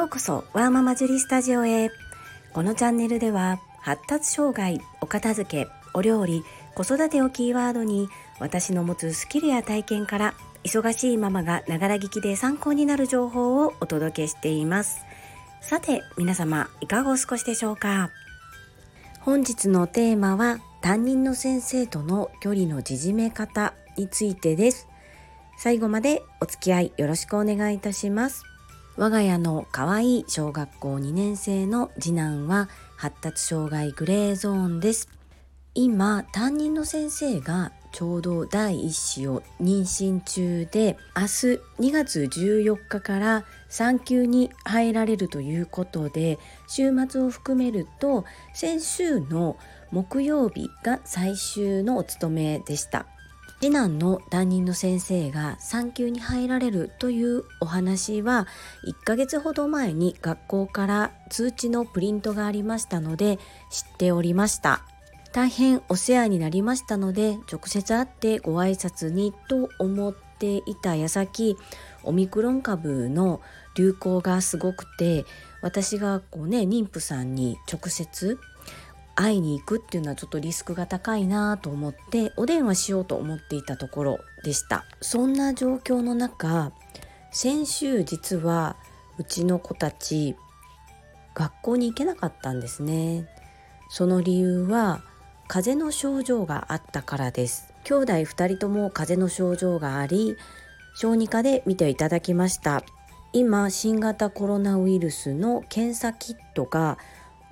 ようこそワーママジュリスタジオへ。このチャンネルでは発達障害お片付けお料理子育てをキーワードに私の持つスキルや体験から忙しいママがながら聞きで参考になる情報をお届けしています。さて皆様いかがお過ごしでしょうか？本日のテーマは担任の先生との距離の縮め方についてです。最後までお付き合いよろしくお願いいたします。我が家の可愛い小学校2年生の次男は発達障害グレーゾーンです。今担任の先生がちょうど第一子を妊娠中で明日2月14日から産休に入られるということで週末を含めると先週の木曜日が最終のお勤めでした。次男の担任の先生が産休に入られるというお話は1ヶ月ほど前に学校から通知のプリントがありましたので知っておりました。大変お世話になりましたので直接会ってご挨拶にと思っていた矢先オミクロン株の流行がすごくて私がこうね妊婦さんに直接会いに行くっていうのはちょっとリスクが高いなと思ってお電話しようと思っていたところでした。そんな状況の中先週実はうちの子たち学校に行けなかったんですね。その理由は風邪の症状があったからです。兄弟2人とも風邪の症状があり小児科で見ていただきました。今新型コロナウイルスの検査キットが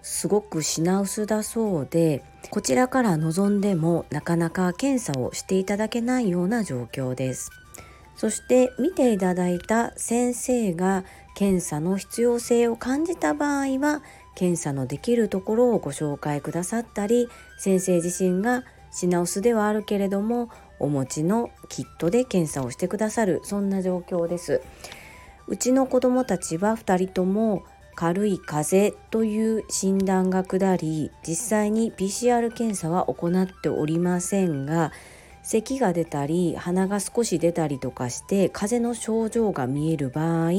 すごく品薄だそうでこちらから望んでもなかなか検査をしていただけないような状況です。そして見ていただいた先生が検査の必要性を感じた場合は検査のできるところをご紹介くださったり先生自身が品薄ではあるけれどもお持ちのキットで検査をしてくださるそんな状況です。うちの子供たちは2人とも軽い風邪という診断が下り実際に PCR 検査は行っておりませんが咳が出たり鼻が少し出たりとかして風邪の症状が見える場合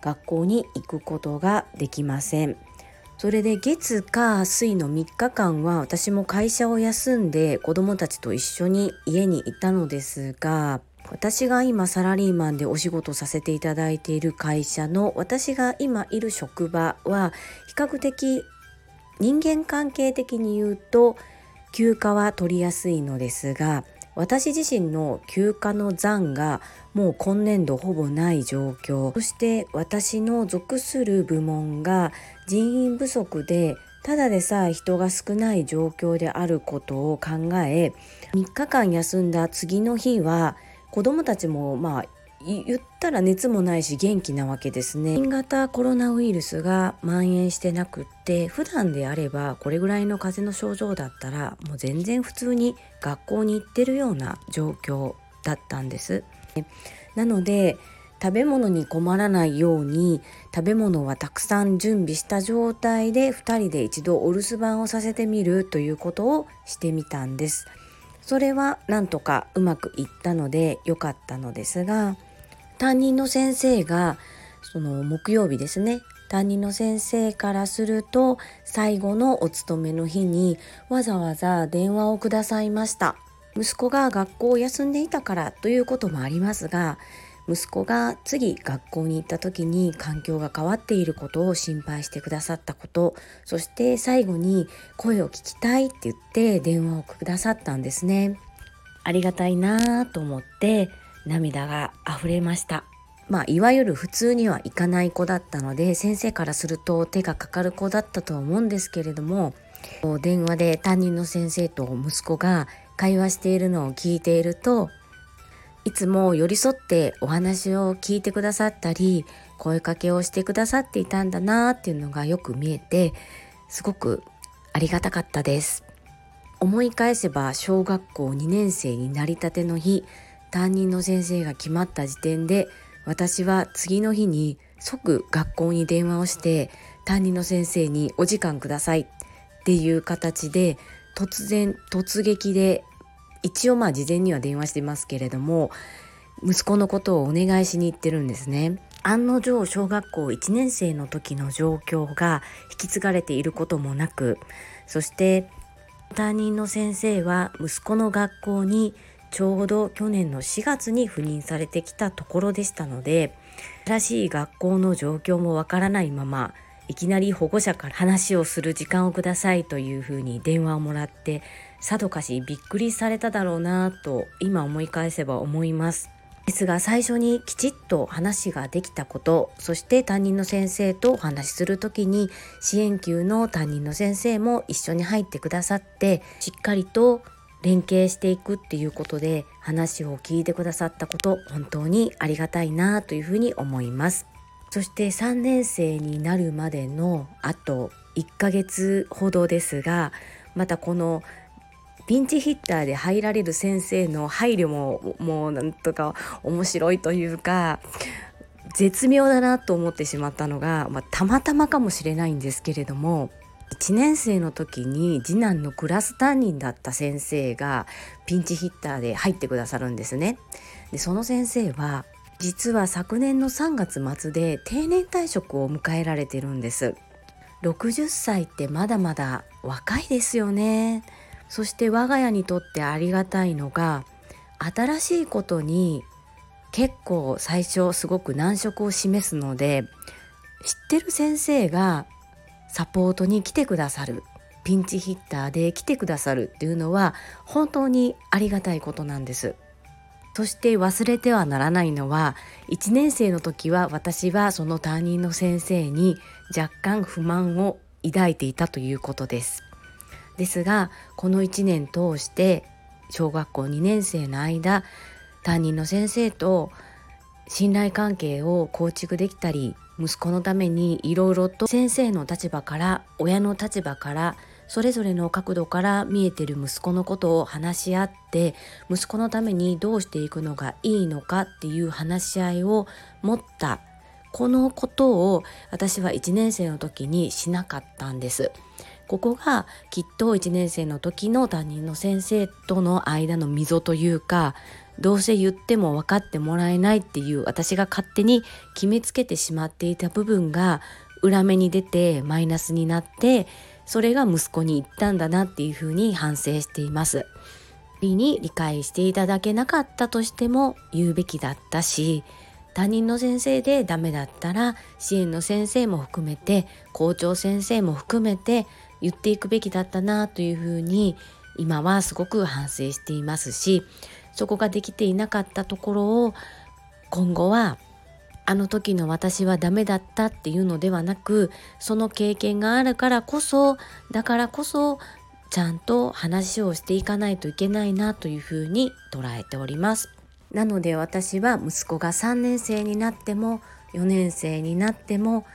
学校に行くことができません。それで月火水の3日間は私も会社を休んで子供たちと一緒に家にいたのですが私が今サラリーマンでお仕事させていただいている会社の私が今いる職場は比較的人間関係的に言うと休暇は取りやすいのですが私自身の休暇の残がもう今年度ほぼない状況。そして私の属する部門が人員不足でただでさえ人が少ない状況であることを考え3日間休んだ次の日は子どもたちもまあ言ったら熱もないし元気なわけですね。新型コロナウイルスが蔓延してなくって普段であればこれぐらいの風邪の症状だったらもう全然普通に学校に行ってるような状況だったんです。なので食べ物に困らないように食べ物はたくさん準備した状態で2人で一度お留守番をさせてみるということをしてみたんです。それはなんとかうまくいったので良かったのですが担任の先生がその木曜日ですね。担任の先生からすると最後のお勤めの日にわざわざ電話をくださいました。息子が学校を休んでいたからということもありますが息子が次学校に行った時に環境が変わっていることを心配してくださったことそして最後に声を聞きたいって言って電話をくださったんですね。ありがたいなと思って涙が溢れました。まあいわゆる普通にはいかない子だったので先生からすると手がかかる子だったとは思うんですけれども電話で担任の先生と息子が会話しているのを聞いているといつも寄り添ってお話を聞いてくださったり声かけをしてくださっていたんだなっていうのがよく見えてすごくありがたかったです。思い返せば小学校2年生になりたての日担任の先生が決まった時点で私は次の日に即学校に電話をして担任の先生にお時間くださいっていう形で突然突撃で一応まあ事前には電話してますけれども息子のことをお願いしに行ってるんですね。案の定小学校1年生の時の状況が引き継がれていることもなくそして担任の先生は息子の学校にちょうど去年の4月に赴任されてきたところでしたので新しい学校の状況もわからないままいきなり保護者から話をする時間をくださいというふうに電話をもらってさぞかしびっくりされただろうなと今思い返せば思います。ですが最初にきちっと話ができたことそして担任の先生とお話しする時に支援級の担任の先生も一緒に入ってくださってしっかりと連携していくっていうことで話を聞いてくださったこと本当にありがたいなというふうに思いますそして3年生になるまでのあと1ヶ月ほどですがまたこのピンチヒッターで入られる先生の配慮ももうなんとか面白いというか絶妙だなと思ってしまったのが、まあ、たまたまかもしれないんですけれども1年生の時に次男のクラス担任だった先生がピンチヒッターで入ってくださるんですね。でその先生は実は昨年の3月末で定年退職を迎えられてるんです。60歳ってまだまだ若いですよね。そして我が家にとってありがたいのが新しいことに結構最初すごく難色を示すので知ってる先生がサポートに来てくださるピンチヒッターで来てくださるっていうのは本当にありがたいことなんです。そして忘れてはならないのは1年生の時は私はその担任の先生に若干不満を抱いていたということです。ですがこの1年通して小学校2年生の間担任の先生と信頼関係を構築できたり息子のためにいろいろと先生の立場から親の立場からそれぞれの角度から見えてる息子のことを話し合って息子のためにどうしていくのがいいのかっていう話し合いを持ったこのことを私は1年生の時にしなかったんです。ここがきっと1年生の時の担任の先生との間の溝というかどうせ言っても分かってもらえないっていう私が勝手に決めつけてしまっていた部分が裏目に出てマイナスになってそれが息子に言ったんだなっていうふうに反省しています。理に理解していただけなかったとしても言うべきだったし他人の先生でダメだったら支援の先生も含めて校長先生も含めて言っていくべきだったなというふうに今はすごく反省していますしそこができていなかったところを今後はあの時の私はダメだったっていうのではなくその経験があるからこそだからこそちゃんと話をしていかないといけないなというふうに捉えております。なので私は息子が3年生になっても4年生になっても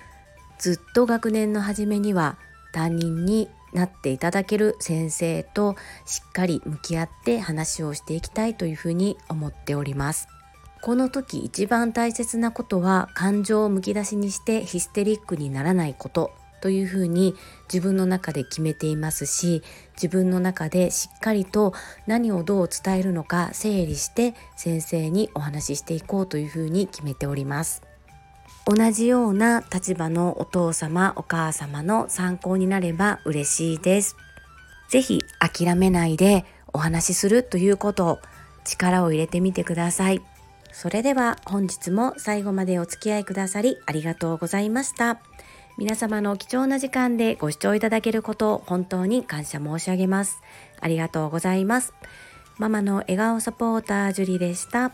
ずっと学年の初めには担任になっていただける先生としっかり向き合って話をしていきたいというふうに思っております。この時一番大切なことは感情をむき出しにしてヒステリックにならないことというふうに自分の中で決めていますし自分の中でしっかりと何をどう伝えるのか整理して先生にお話ししていこうというふうに決めております。同じような立場のお父様お母様の参考になれば嬉しいです。ぜひ諦めないでお話しするということを力を入れてみてください。それでは本日も最後までお付き合いくださりありがとうございました。皆様の貴重な時間でご視聴いただけることを本当に感謝申し上げます。ありがとうございます。ママの笑顔サポータージュリでした。